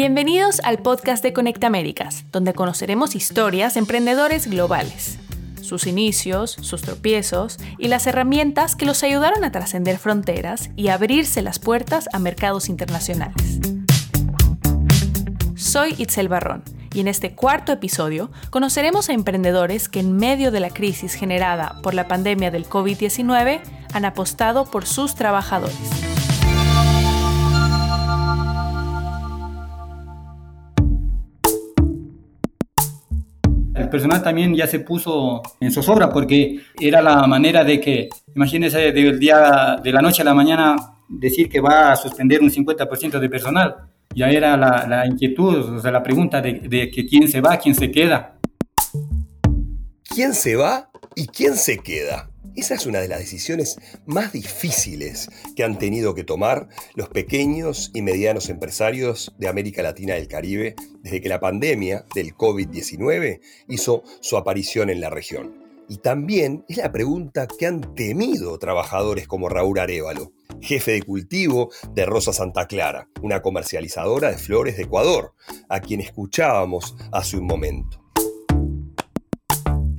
Bienvenidos al podcast de Conecta Américas, donde conoceremos historias de emprendedores globales, sus inicios, sus tropiezos y las herramientas que los ayudaron a trascender fronteras y abrirse las puertas a mercados internacionales. Soy Itzel Barrón y en este cuarto episodio conoceremos a emprendedores que en medio de la crisis generada por la pandemia del COVID-19 han apostado por sus trabajadores. El personal también ya se puso en zozobra porque era la manera de que, imagínense, del día, de la noche a la mañana decir que va a suspender un 50% de personal. Ya era la, inquietud, o sea, la pregunta de, de que quién se va, quién se queda. ¿Quién se va y quién se queda? Esa es una de las decisiones más difíciles que han tenido que tomar los pequeños y medianos empresarios de América Latina y el Caribe desde que la pandemia del COVID-19 hizo su aparición en la región. Y también es la pregunta que han temido trabajadores como Raúl Arevalo, jefe de cultivo de Rosa Santa Clara, una comercializadora de flores de Ecuador, a quien escuchábamos hace un momento.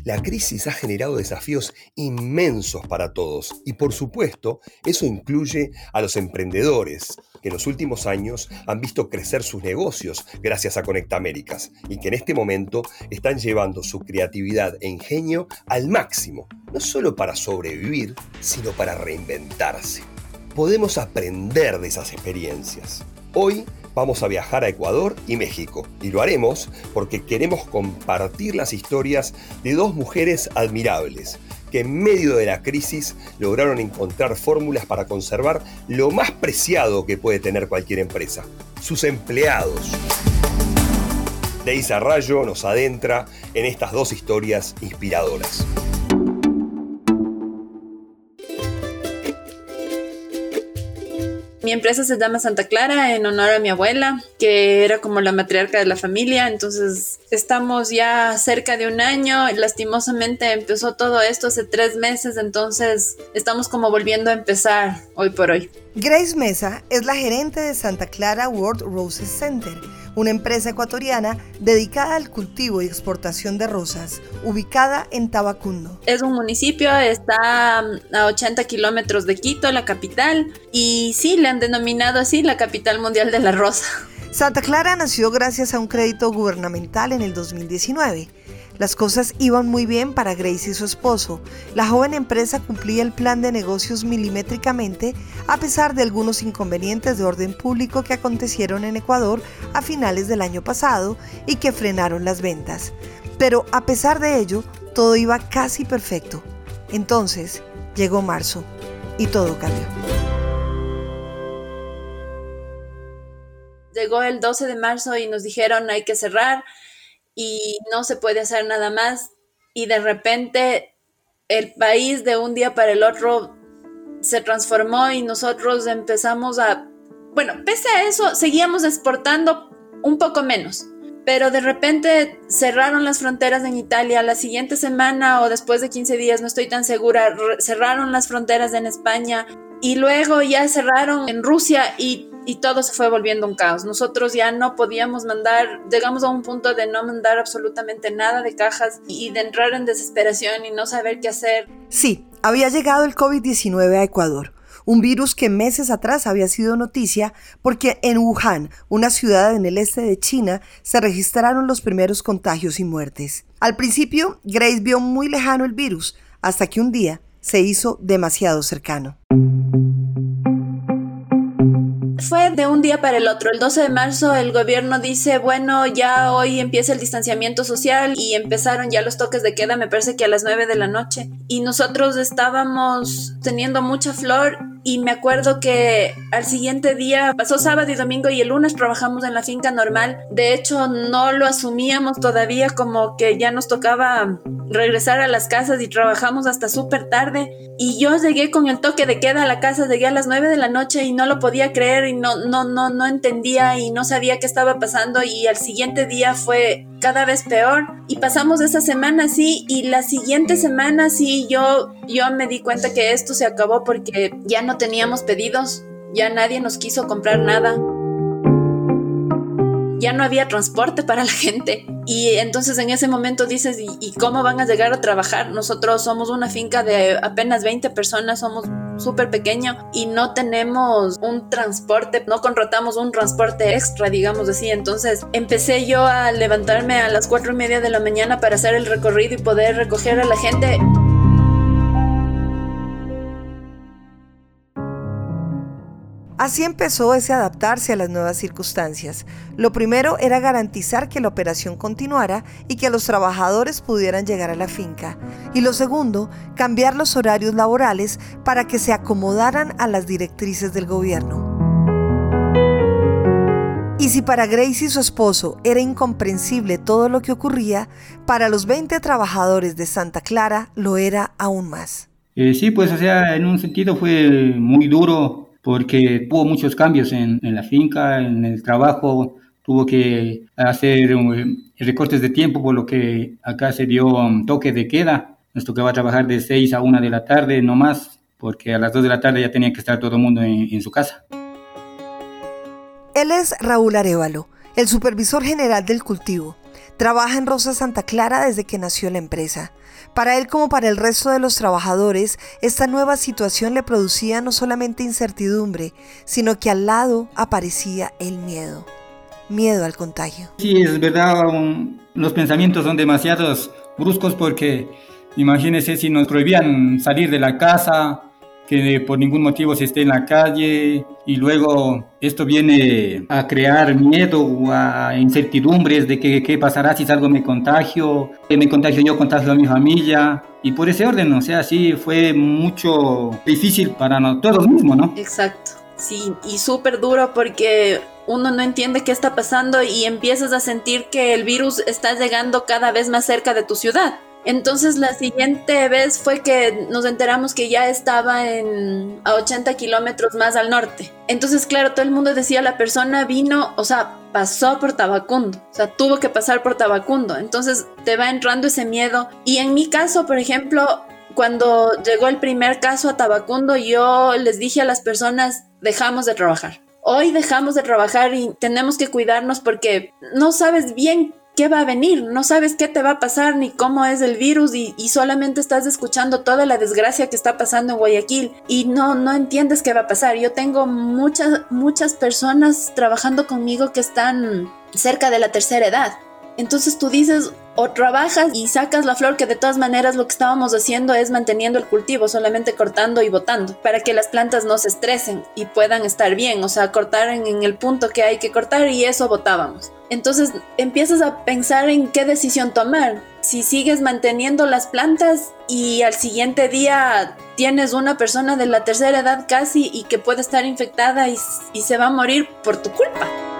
La crisis ha generado desafíos inmensos para todos y por supuesto eso incluye a los emprendedores que en los últimos años han visto crecer sus negocios gracias a Conecta Américas y que en este momento están llevando su creatividad e ingenio al máximo, no solo para sobrevivir, sino para reinventarse. Podemos aprender de esas experiencias. Hoy vamos a viajar a Ecuador y México. Y lo haremos porque queremos compartir las historias de dos mujeres admirables que en medio de la crisis lograron encontrar fórmulas para conservar lo más preciado que puede tener cualquier empresa, sus empleados. Deisa Rayo nos adentra en estas dos historias inspiradoras. Mi empresa se llama Santa Clara en honor a mi abuela, que era como la matriarca de la familia. Entonces estamos ya cerca de un año. Lastimosamente empezó todo esto hace tres meses, entonces estamos como volviendo a empezar hoy por hoy. Grace Mesa es la gerente de Santa Clara World Roses Center una empresa ecuatoriana dedicada al cultivo y exportación de rosas, ubicada en Tabacundo. Es un municipio, está a 80 kilómetros de Quito, la capital, y sí, le han denominado así la capital mundial de la rosa. Santa Clara nació gracias a un crédito gubernamental en el 2019 las cosas iban muy bien para Grace y su esposo. La joven empresa cumplía el plan de negocios milimétricamente a pesar de algunos inconvenientes de orden público que acontecieron en Ecuador a finales del año pasado y que frenaron las ventas. Pero a pesar de ello, todo iba casi perfecto. Entonces llegó marzo y todo cambió. Llegó el 12 de marzo y nos dijeron hay que cerrar y no se puede hacer nada más. Y de repente el país de un día para el otro se transformó y nosotros empezamos a, bueno, pese a eso, seguíamos exportando un poco menos, pero de repente cerraron las fronteras en Italia, la siguiente semana o después de 15 días, no estoy tan segura, cerraron las fronteras en España y luego ya cerraron en Rusia y y todo se fue volviendo un caos. Nosotros ya no podíamos mandar, llegamos a un punto de no mandar absolutamente nada de cajas y de entrar en desesperación y no saber qué hacer. Sí, había llegado el COVID-19 a Ecuador. Un virus que meses atrás había sido noticia porque en Wuhan, una ciudad en el este de China, se registraron los primeros contagios y muertes. Al principio, Grace vio muy lejano el virus, hasta que un día se hizo demasiado cercano de un día para el otro. El 12 de marzo el gobierno dice, bueno, ya hoy empieza el distanciamiento social y empezaron ya los toques de queda, me parece que a las 9 de la noche. Y nosotros estábamos teniendo mucha flor y me acuerdo que al siguiente día, pasó sábado y domingo y el lunes trabajamos en la finca normal. De hecho, no lo asumíamos todavía como que ya nos tocaba regresar a las casas y trabajamos hasta súper tarde. Y yo llegué con el toque de queda a la casa, llegué a las 9 de la noche y no lo podía creer y no, no, no, no entendía y no sabía qué estaba pasando y al siguiente día fue cada vez peor y pasamos esa semana así y la siguiente semana sí yo, yo me di cuenta que esto se acabó porque ya no teníamos pedidos, ya nadie nos quiso comprar nada. ya no había transporte para la gente. Y entonces en ese momento dices, ¿y, cómo van a llegar a trabajar? Nosotros somos una finca de apenas 20 personas, somos súper pequeño y no tenemos un transporte, no contratamos un transporte extra, digamos así. Entonces empecé yo a levantarme a las cuatro y media de la mañana para hacer el recorrido y poder recoger a la gente. Así empezó ese adaptarse a las nuevas circunstancias. Lo primero era garantizar que la operación continuara y que los trabajadores pudieran llegar a la finca. Y lo segundo, cambiar los horarios laborales para que se acomodaran a las directrices del gobierno. Y si para Grace y su esposo era incomprensible todo lo que ocurría, para los 20 trabajadores de Santa Clara lo era aún más. Eh, sí, pues o sea, en un sentido fue muy duro porque tuvo muchos cambios en, la finca, en el trabajo, tuvo que hacer um, recortes de tiempo, por lo que acá se dio un toque de queda. Nos tocaba trabajar de 6 a 1 de la tarde, no más, porque a las 2 de la tarde ya tenía que estar todo el mundo en, en su casa. Él es Raúl Arevalo, el supervisor general del cultivo. Trabaja en Rosa Santa Clara desde que nació la empresa. Para él como para el resto de los trabajadores, esta nueva situación le producía no solamente incertidumbre, sino que al lado aparecía el miedo. Miedo al contagio. Sí, es verdad, los pensamientos son demasiados bruscos porque imagínese si nos prohibían salir de la casa, que por ningún motivo se esté en la calle y luego esto viene a crear miedo o a incertidumbres de que qué pasará si salgo me contagio, que me contagio yo, contagio a mi familia y por ese orden, o sea, sí fue mucho difícil para todos mismos, ¿no? Exacto. Sí, y súper duro porque uno no entiende qué está pasando y empiezas a sentir que el virus está llegando cada vez más cerca de tu ciudad. Entonces la siguiente vez fue que nos enteramos que ya estaba a 80 kilómetros más al norte. Entonces, claro, todo el mundo decía, la persona vino, o sea, pasó por Tabacundo, o sea, tuvo que pasar por Tabacundo. Entonces te va entrando ese miedo. Y en mi caso, por ejemplo, cuando llegó el primer caso a Tabacundo, yo les dije a las personas, dejamos de trabajar. Hoy dejamos de trabajar y tenemos que cuidarnos porque no sabes bien qué va a venir, no sabes qué te va a pasar ni cómo es el virus y, solamente estás escuchando toda la desgracia que está pasando en Guayaquil y no, no entiendes qué va a pasar. Yo tengo muchas, muchas personas trabajando conmigo que están cerca de la tercera edad. Entonces tú dices, o trabajas y sacas la flor, que de todas maneras lo que estábamos haciendo es manteniendo el cultivo, solamente cortando y botando, para que las plantas no se estresen y puedan estar bien, o sea, cortar en, el punto que hay que cortar y eso botábamos. Entonces empiezas a pensar en qué decisión tomar. Si sigues manteniendo las plantas y al siguiente día tienes una persona de la tercera edad casi y que puede estar infectada y, y se va a morir por tu culpa.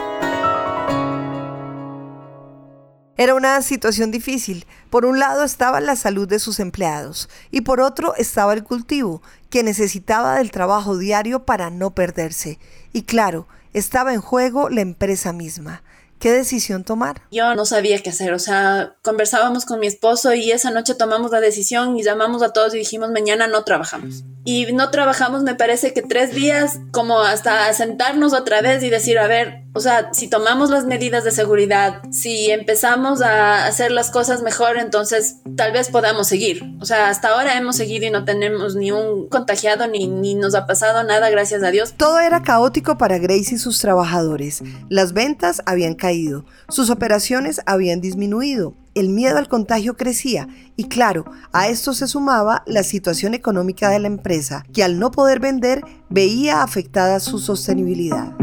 Era una situación difícil. Por un lado estaba la salud de sus empleados y por otro estaba el cultivo, que necesitaba del trabajo diario para no perderse. Y claro, estaba en juego la empresa misma. ¿Qué decisión tomar? Yo no sabía qué hacer, o sea, conversábamos con mi esposo y esa noche tomamos la decisión y llamamos a todos y dijimos mañana no trabajamos. Y no trabajamos me parece que tres días como hasta sentarnos otra vez y decir, a ver, o sea, si tomamos las medidas de seguridad, si empezamos a hacer las cosas mejor, entonces tal vez podamos seguir. O sea, hasta ahora hemos seguido y no tenemos ni un contagiado ni, ni nos ha pasado nada, gracias a Dios. Todo era caótico para Grace y sus trabajadores. Las ventas habían caído, sus operaciones habían disminuido, el miedo al contagio crecía y claro, a esto se sumaba la situación económica de la empresa, que al no poder vender veía afectada su sostenibilidad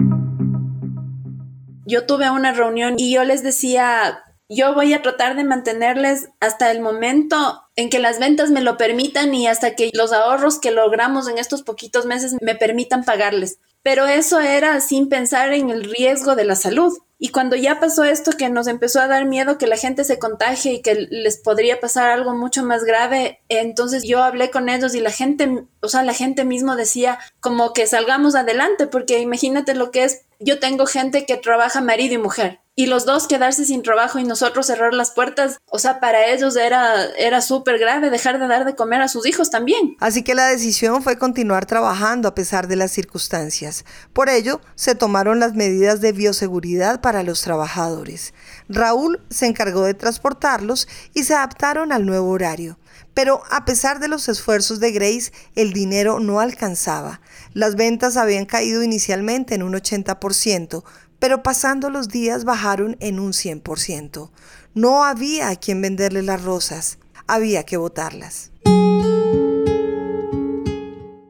yo tuve una reunión y yo les decía, yo voy a tratar de mantenerles hasta el momento en que las ventas me lo permitan y hasta que los ahorros que logramos en estos poquitos meses me permitan pagarles. Pero eso era sin pensar en el riesgo de la salud. Y cuando ya pasó esto que nos empezó a dar miedo que la gente se contagie y que les podría pasar algo mucho más grave, entonces yo hablé con ellos y la gente, o sea, la gente mismo decía como que salgamos adelante, porque imagínate lo que es yo tengo gente que trabaja marido y mujer y los dos quedarse sin trabajo y nosotros cerrar las puertas, o sea, para ellos era, era súper grave dejar de dar de comer a sus hijos también. Así que la decisión fue continuar trabajando a pesar de las circunstancias. Por ello, se tomaron las medidas de bioseguridad para los trabajadores. Raúl se encargó de transportarlos y se adaptaron al nuevo horario. Pero a pesar de los esfuerzos de Grace, el dinero no alcanzaba. Las ventas habían caído inicialmente en un 80%, pero pasando los días bajaron en un 100%. No había a quien venderle las rosas, había que botarlas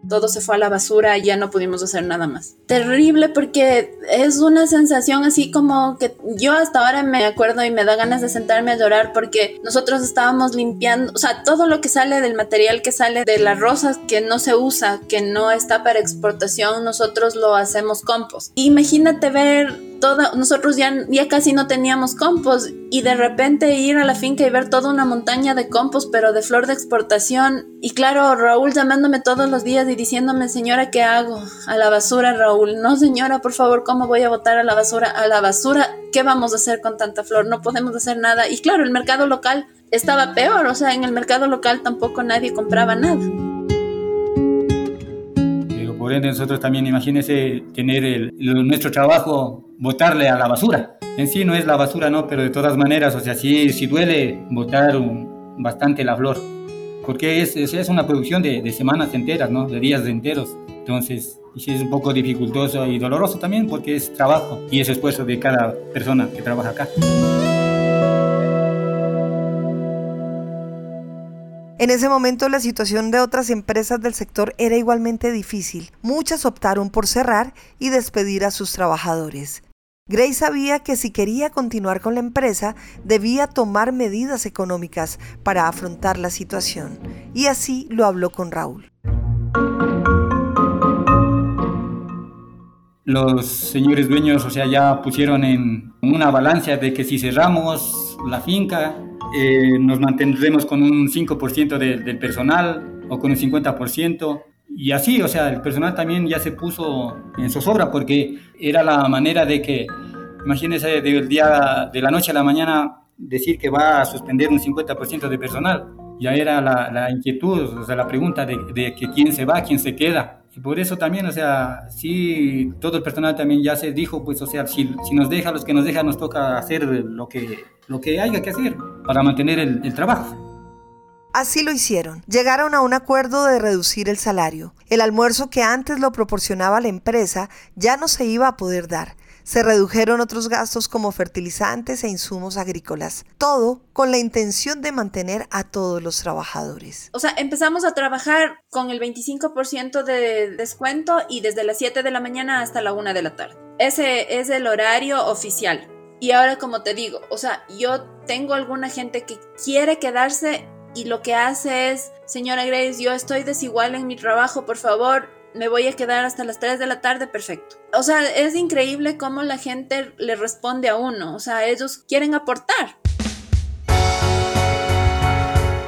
todo se fue a la basura y ya no pudimos hacer nada más. Terrible porque es una sensación así como que yo hasta ahora me acuerdo y me da ganas de sentarme a llorar porque nosotros estábamos limpiando, o sea, todo lo que sale del material que sale de las rosas que no se usa, que no está para exportación, nosotros lo hacemos compost. Imagínate ver toda, nosotros ya, casi no teníamos compost y de repente ir a la finca y ver toda una montaña de compost, pero de flor de exportación. Y claro, Raúl llamándome todos los días y diciéndome, señora, ¿qué hago? A la basura, Raúl. No, señora, por favor, ¿cómo voy a botar a la basura? A la basura, ¿qué vamos a hacer con tanta flor? No podemos hacer nada. Y claro, el mercado local estaba peor, o sea, en el mercado local tampoco nadie compraba nada. Por ende, nosotros también, imagínense tener el, nuestro trabajo, botarle a la basura. En sí no es la basura, ¿no? Pero de todas maneras, o sea, sí, sí duele botar bastante la flor. Porque es, es, una producción de, de, semanas enteras, ¿no? De días enteros. Entonces, sí es un poco dificultoso y doloroso también porque es trabajo y es esfuerzo de cada persona que trabaja acá. En ese momento la situación de otras empresas del sector era igualmente difícil. Muchas optaron por cerrar y despedir a sus trabajadores. Grace sabía que si quería continuar con la empresa, debía tomar medidas económicas para afrontar la situación, y así lo habló con Raúl. Los señores dueños, o sea, ya pusieron en una balanza de que si cerramos la finca, eh, nos mantendremos con un 5% del personal o con un 50%. Y así, o sea, el personal también ya se puso en zozobra porque era la manera de que, imagínense, del día, de la noche a la mañana, decir que va a suspender un 50% de personal. Ya era la, inquietud, o sea, la pregunta de, que quién se va, quién se queda. Y por eso también, o sea, sí, todo el personal también ya se dijo, pues, o sea, si, si nos deja, los que nos dejan, nos toca hacer lo que, lo que haya que hacer para mantener el trabajo. Así lo hicieron. Llegaron a un acuerdo de reducir el salario. El almuerzo que antes lo proporcionaba la empresa ya no se iba a poder dar. Se redujeron otros gastos como fertilizantes e insumos agrícolas, todo con la intención de mantener a todos los trabajadores. O sea, empezamos a trabajar con el 25% de descuento y desde las 7 de la mañana hasta la 1 de la tarde. Ese es el horario oficial. Y ahora, como te digo, o sea, yo tengo alguna gente que quiere quedarse y lo que hace es, señora Grace, yo estoy desigual en mi trabajo, por favor, me voy a quedar hasta las 3 de la tarde, perfecto. O sea, es increíble cómo la gente le responde a uno, o sea, ellos quieren aportar.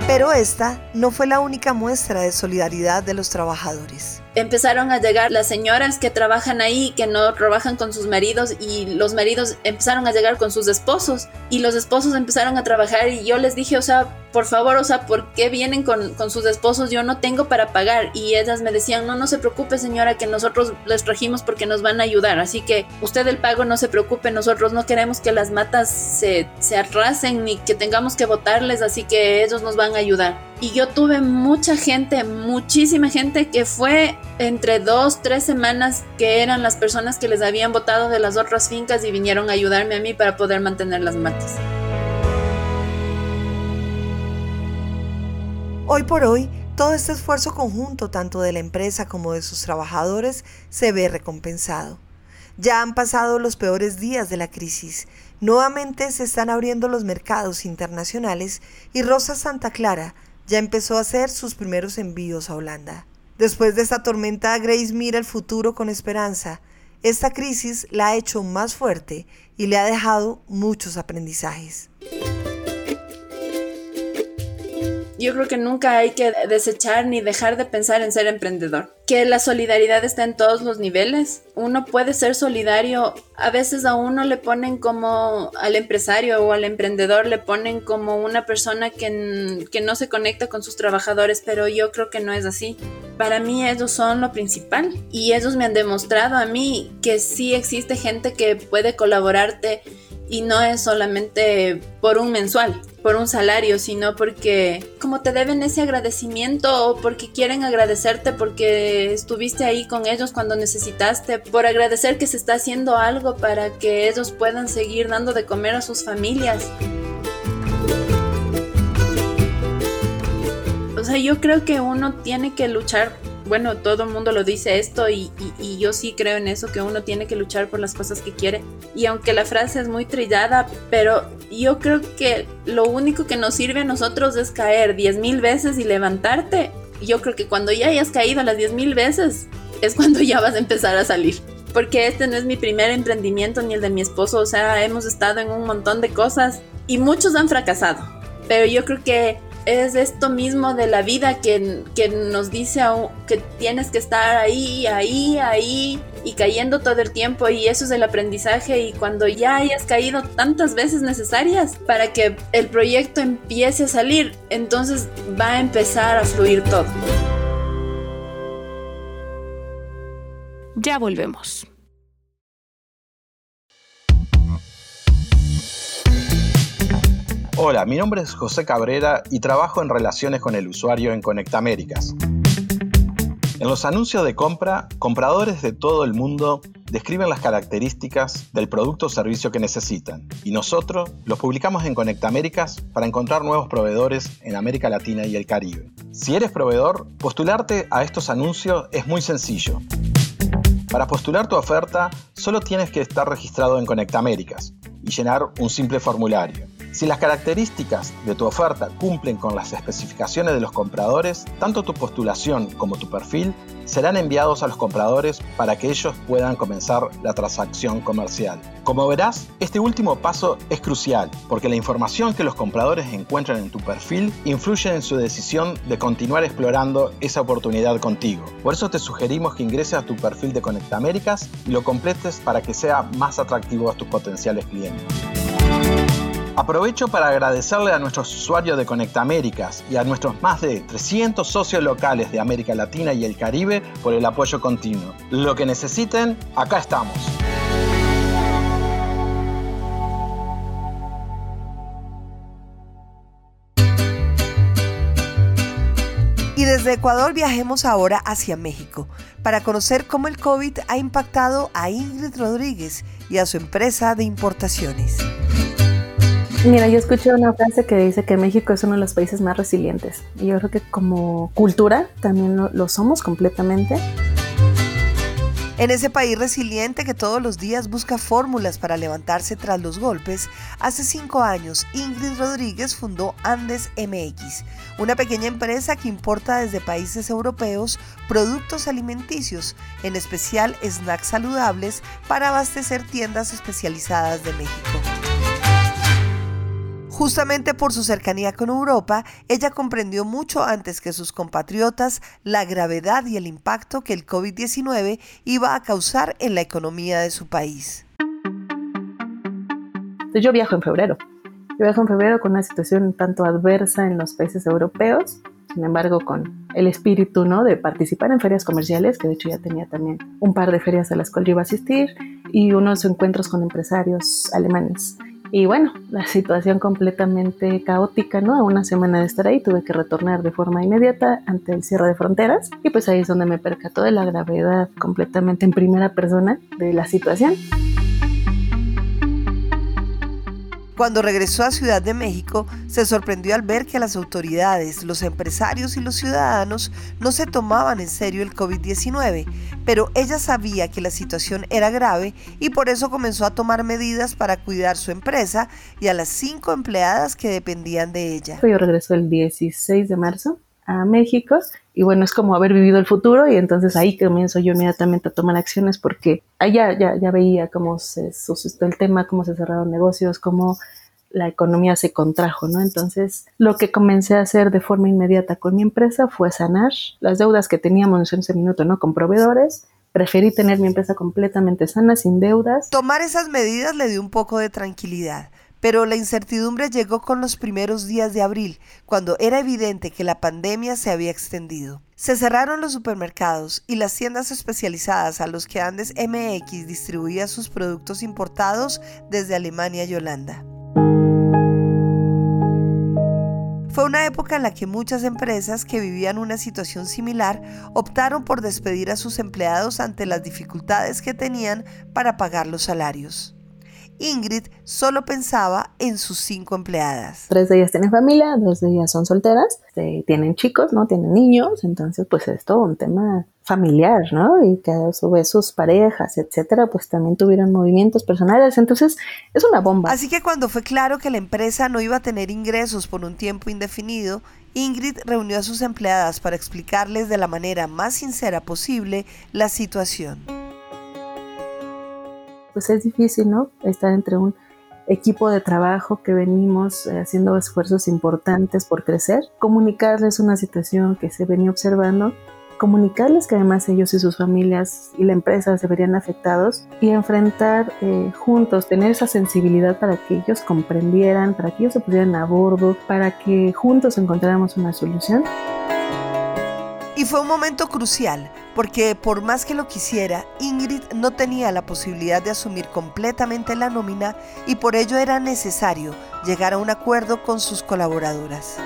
Pero esta no fue la única muestra de solidaridad de los trabajadores empezaron a llegar las señoras que trabajan ahí, que no trabajan con sus maridos y los maridos empezaron a llegar con sus esposos y los esposos empezaron a trabajar y yo les dije, o sea, por favor, o sea, ¿por qué vienen con, con sus esposos? Yo no tengo para pagar y ellas me decían, no, no se preocupe señora, que nosotros les trajimos porque nos van a ayudar, así que usted el pago no se preocupe, nosotros no queremos que las matas se, se arrasen ni que tengamos que votarles, así que ellos nos van a ayudar. Y yo tuve mucha gente, muchísima gente que fue entre dos, tres semanas que eran las personas que les habían votado de las otras fincas y vinieron a ayudarme a mí para poder mantener las matas. Hoy por hoy, todo este esfuerzo conjunto, tanto de la empresa como de sus trabajadores, se ve recompensado. Ya han pasado los peores días de la crisis. Nuevamente se están abriendo los mercados internacionales y Rosa Santa Clara ya empezó a hacer sus primeros envíos a Holanda. Después de esta tormenta, Grace mira el futuro con esperanza. Esta crisis la ha hecho más fuerte y le ha dejado muchos aprendizajes. Yo creo que nunca hay que desechar ni dejar de pensar en ser emprendedor. Que la solidaridad está en todos los niveles. Uno puede ser solidario. A veces a uno le ponen como al empresario o al emprendedor le ponen como una persona que, que no se conecta con sus trabajadores, pero yo creo que no es así. Para mí ellos son lo principal y ellos me han demostrado a mí que sí existe gente que puede colaborarte y no es solamente por un mensual, por un salario, sino porque como te deben ese agradecimiento o porque quieren agradecerte porque estuviste ahí con ellos cuando necesitaste, por agradecer que se está haciendo algo para que ellos puedan seguir dando de comer a sus familias. O sea, yo creo que uno tiene que luchar bueno, todo el mundo lo dice esto y, yo sí creo en eso, que uno tiene que luchar por las cosas que quiere. Y aunque la frase es muy trillada, pero yo creo que lo único que nos sirve a nosotros es caer diez mil veces y levantarte. Yo creo que cuando ya hayas caído las diez mil veces es cuando ya vas a empezar a salir. Porque este no es mi primer emprendimiento ni el de mi esposo, o sea, hemos estado en un montón de cosas y muchos han fracasado. Pero yo creo que es esto mismo de la vida que, nos dice que tienes que estar ahí, ahí, ahí y cayendo todo el tiempo y eso es el aprendizaje y cuando ya hayas caído tantas veces necesarias para que el proyecto empiece a salir, entonces va a empezar a fluir todo. Ya volvemos. Hola, mi nombre es José Cabrera y trabajo en relaciones con el usuario en Conecta Américas. En los anuncios de compra, compradores de todo el mundo describen las características del producto o servicio que necesitan y nosotros los publicamos en Conecta Américas para encontrar nuevos proveedores en América Latina y el Caribe. Si eres proveedor, postularte a estos anuncios es muy sencillo. Para postular tu oferta, solo tienes que estar registrado en Conecta Américas y llenar un simple formulario. Si las características de tu oferta cumplen con las especificaciones de los compradores, tanto tu postulación como tu perfil serán enviados a los compradores para que ellos puedan comenzar la transacción comercial. Como verás, este último paso es crucial porque la información que los compradores encuentran en tu perfil influye en su decisión de continuar explorando esa oportunidad contigo. Por eso te sugerimos que ingreses a tu perfil de Conecta Américas y lo completes para que sea más atractivo a tus potenciales clientes. Aprovecho para agradecerle a nuestros usuarios de Conecta Américas y a nuestros más de 300 socios locales de América Latina y el Caribe por el apoyo continuo. Lo que necesiten, acá estamos. Y desde Ecuador viajemos ahora hacia México para conocer cómo el COVID ha impactado a Ingrid Rodríguez y a su empresa de importaciones. Mira, yo escuché una frase que dice que México es uno de los países más resilientes. Y yo creo que como cultura también lo, somos completamente. En ese país resiliente que todos los días busca fórmulas para levantarse tras los golpes, hace cinco años Ingrid Rodríguez fundó Andes MX, una pequeña empresa que importa desde países europeos productos alimenticios, en especial snacks saludables, para abastecer tiendas especializadas de México. Justamente por su cercanía con Europa, ella comprendió mucho antes que sus compatriotas la gravedad y el impacto que el COVID-19 iba a causar en la economía de su país. Yo viajo en febrero. Yo viajo en febrero con una situación tanto adversa en los países europeos, sin embargo con el espíritu ¿no? de participar en ferias comerciales, que de hecho ya tenía también un par de ferias a las cuales yo iba a asistir, y unos encuentros con empresarios alemanes. Y bueno, la situación completamente caótica, ¿no? A una semana de estar ahí tuve que retornar de forma inmediata ante el cierre de fronteras y pues ahí es donde me percató de la gravedad completamente en primera persona de la situación. Cuando regresó a Ciudad de México, se sorprendió al ver que las autoridades, los empresarios y los ciudadanos no se tomaban en serio el COVID-19, pero ella sabía que la situación era grave y por eso comenzó a tomar medidas para cuidar su empresa y a las cinco empleadas que dependían de ella. Yo regresó el 16 de marzo a México y bueno, es como haber vivido el futuro y entonces ahí comienzo yo inmediatamente a tomar acciones porque allá ya, ya veía cómo se suscitó el tema, cómo se cerraron negocios, cómo la economía se contrajo, ¿no? Entonces, lo que comencé a hacer de forma inmediata con mi empresa fue sanar las deudas que teníamos en ese minuto, ¿no? Con proveedores. Preferí tener mi empresa completamente sana, sin deudas. Tomar esas medidas le dio un poco de tranquilidad. Pero la incertidumbre llegó con los primeros días de abril, cuando era evidente que la pandemia se había extendido. Se cerraron los supermercados y las tiendas especializadas a los que Andes MX distribuía sus productos importados desde Alemania y Holanda. Fue una época en la que muchas empresas que vivían una situación similar optaron por despedir a sus empleados ante las dificultades que tenían para pagar los salarios. Ingrid solo pensaba en sus cinco empleadas. Tres de ellas tienen familia, dos de ellas son solteras, eh, tienen chicos, ¿no? Tienen niños, entonces pues es todo un tema familiar, ¿no? Y que a su vez sus parejas, etcétera, pues también tuvieron movimientos personales, entonces es una bomba. Así que cuando fue claro que la empresa no iba a tener ingresos por un tiempo indefinido, Ingrid reunió a sus empleadas para explicarles de la manera más sincera posible la situación pues es difícil, ¿no? Estar entre un equipo de trabajo que venimos eh, haciendo esfuerzos importantes por crecer, comunicarles una situación que se venía observando, comunicarles que además ellos y sus familias y la empresa se verían afectados y enfrentar eh, juntos, tener esa sensibilidad para que ellos comprendieran, para que ellos se pusieran a bordo, para que juntos encontráramos una solución. Y fue un momento crucial, porque por más que lo quisiera, Ingrid no tenía la posibilidad de asumir completamente la nómina y por ello era necesario llegar a un acuerdo con sus colaboradoras.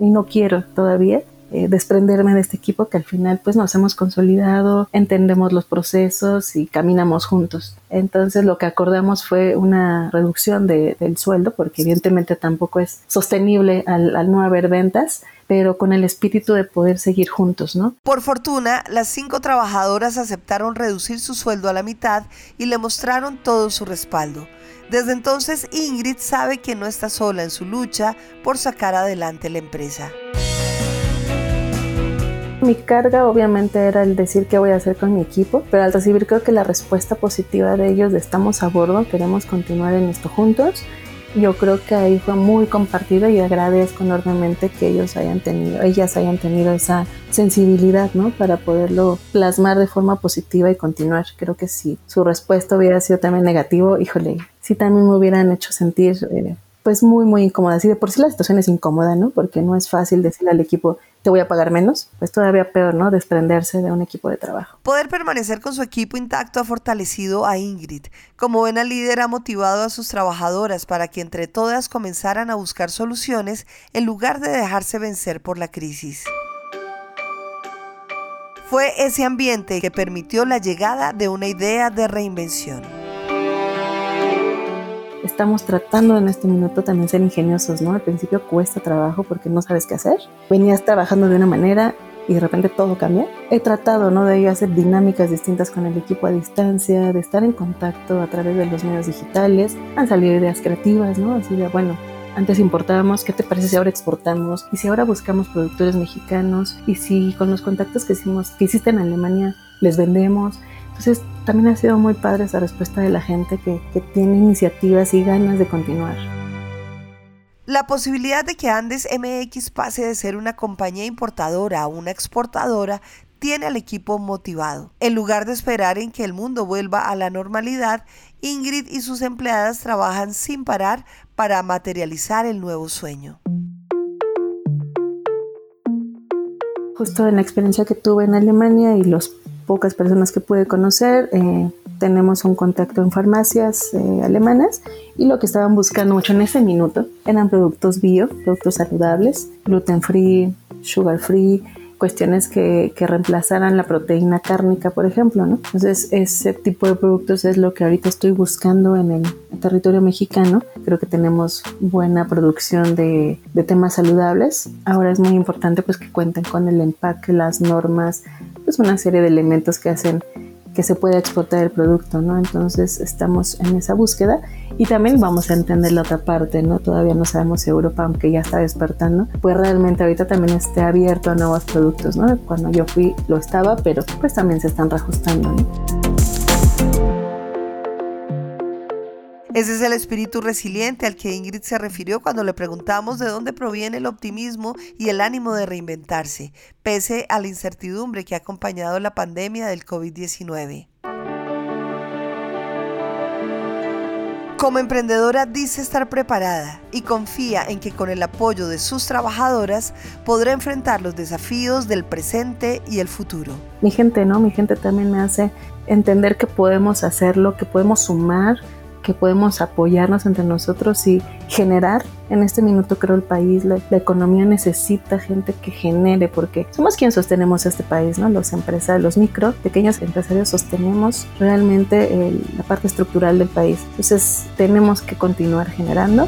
No quiero todavía eh, desprenderme de este equipo que al final pues nos hemos consolidado, entendemos los procesos y caminamos juntos. Entonces lo que acordamos fue una reducción de, del sueldo porque evidentemente tampoco es sostenible al, al no haber ventas pero con el espíritu de poder seguir juntos, ¿no? Por fortuna, las cinco trabajadoras aceptaron reducir su sueldo a la mitad y le mostraron todo su respaldo. Desde entonces, Ingrid sabe que no está sola en su lucha por sacar adelante la empresa. Mi carga obviamente era el decir qué voy a hacer con mi equipo, pero al recibir creo que la respuesta positiva de ellos de estamos a bordo, queremos continuar en esto juntos, yo creo que ahí fue muy compartido y agradezco enormemente que ellos hayan tenido, ellas hayan tenido esa sensibilidad, ¿no? Para poderlo plasmar de forma positiva y continuar. Creo que si su respuesta hubiera sido también negativo, híjole, sí también me hubieran hecho sentir eh, pues muy, muy incómoda. Así de por sí la situación es incómoda, ¿no? Porque no es fácil decirle al equipo, te voy a pagar menos. Pues todavía peor, ¿no? Desprenderse de un equipo de trabajo. Poder permanecer con su equipo intacto ha fortalecido a Ingrid. Como buena líder ha motivado a sus trabajadoras para que entre todas comenzaran a buscar soluciones en lugar de dejarse vencer por la crisis. Fue ese ambiente que permitió la llegada de una idea de reinvención estamos tratando en este minuto también ser ingeniosos, ¿no? Al principio cuesta trabajo porque no sabes qué hacer. Venías trabajando de una manera y de repente todo cambia. He tratado, ¿no? De hacer dinámicas distintas con el equipo a distancia, de estar en contacto a través de los medios digitales. Han salido ideas creativas, ¿no? Así de, bueno, antes importábamos, ¿qué te parece si ahora exportamos? Y si ahora buscamos productores mexicanos, y si con los contactos que hicimos, que hiciste en Alemania, les vendemos. Entonces, también ha sido muy padre esa respuesta de la gente que, que tiene iniciativas y ganas de continuar. La posibilidad de que Andes MX pase de ser una compañía importadora a una exportadora tiene al equipo motivado. En lugar de esperar en que el mundo vuelva a la normalidad, Ingrid y sus empleadas trabajan sin parar para materializar el nuevo sueño. Justo en la experiencia que tuve en Alemania y los pocas personas que pude conocer. Eh, tenemos un contacto en farmacias eh, alemanas y lo que estaban buscando mucho en ese minuto eran productos bio, productos saludables, gluten free, sugar free, cuestiones que, que, reemplazaran la proteína cárnica, por ejemplo, ¿no? Entonces, ese tipo de productos es lo que ahorita estoy buscando en el territorio mexicano. Creo que tenemos buena producción de, de temas saludables. Ahora es muy importante pues que cuenten con el empaque, las normas, pues una serie de elementos que hacen que se pueda exportar el producto, ¿no? Entonces estamos en esa búsqueda y también vamos a entender la otra parte, ¿no? Todavía no sabemos si Europa, aunque ya está despertando, pues realmente ahorita también esté abierto a nuevos productos, ¿no? Cuando yo fui lo estaba, pero pues también se están reajustando, ¿no? Ese es el espíritu resiliente al que Ingrid se refirió cuando le preguntamos de dónde proviene el optimismo y el ánimo de reinventarse, pese a la incertidumbre que ha acompañado la pandemia del COVID-19. Como emprendedora dice estar preparada y confía en que con el apoyo de sus trabajadoras podrá enfrentar los desafíos del presente y el futuro. Mi gente, ¿no? Mi gente también me hace entender que podemos hacerlo, que podemos sumar que podemos apoyarnos entre nosotros y generar. En este minuto creo el país, la, economía necesita gente que genere porque somos quienes sostenemos este país, ¿no? Los empresarios, los micro, pequeños empresarios sostenemos realmente la parte estructural del país. Entonces tenemos que continuar generando.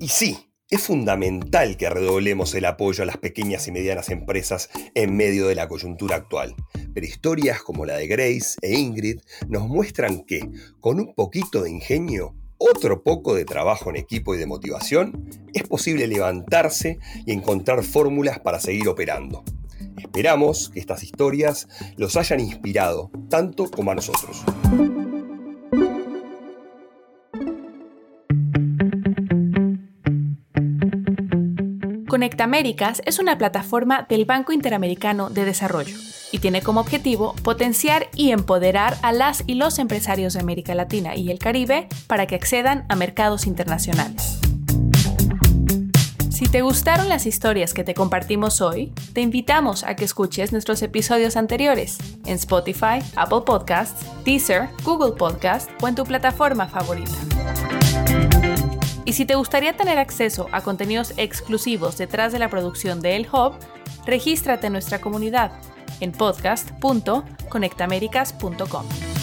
Y sí, es fundamental que redoblemos el apoyo a las pequeñas y medianas empresas en medio de la coyuntura actual. Pero historias como la de Grace e Ingrid nos muestran que, con un poquito de ingenio, otro poco de trabajo en equipo y de motivación, es posible levantarse y encontrar fórmulas para seguir operando. Esperamos que estas historias los hayan inspirado tanto como a nosotros. Conecta Américas es una plataforma del Banco Interamericano de Desarrollo y tiene como objetivo potenciar y empoderar a las y los empresarios de América Latina y el Caribe para que accedan a mercados internacionales. Si te gustaron las historias que te compartimos hoy, te invitamos a que escuches nuestros episodios anteriores en Spotify, Apple Podcasts, Deezer, Google Podcasts o en tu plataforma favorita. Y si te gustaría tener acceso a contenidos exclusivos detrás de la producción de El Hub, regístrate en nuestra comunidad en podcast.conectamericas.com.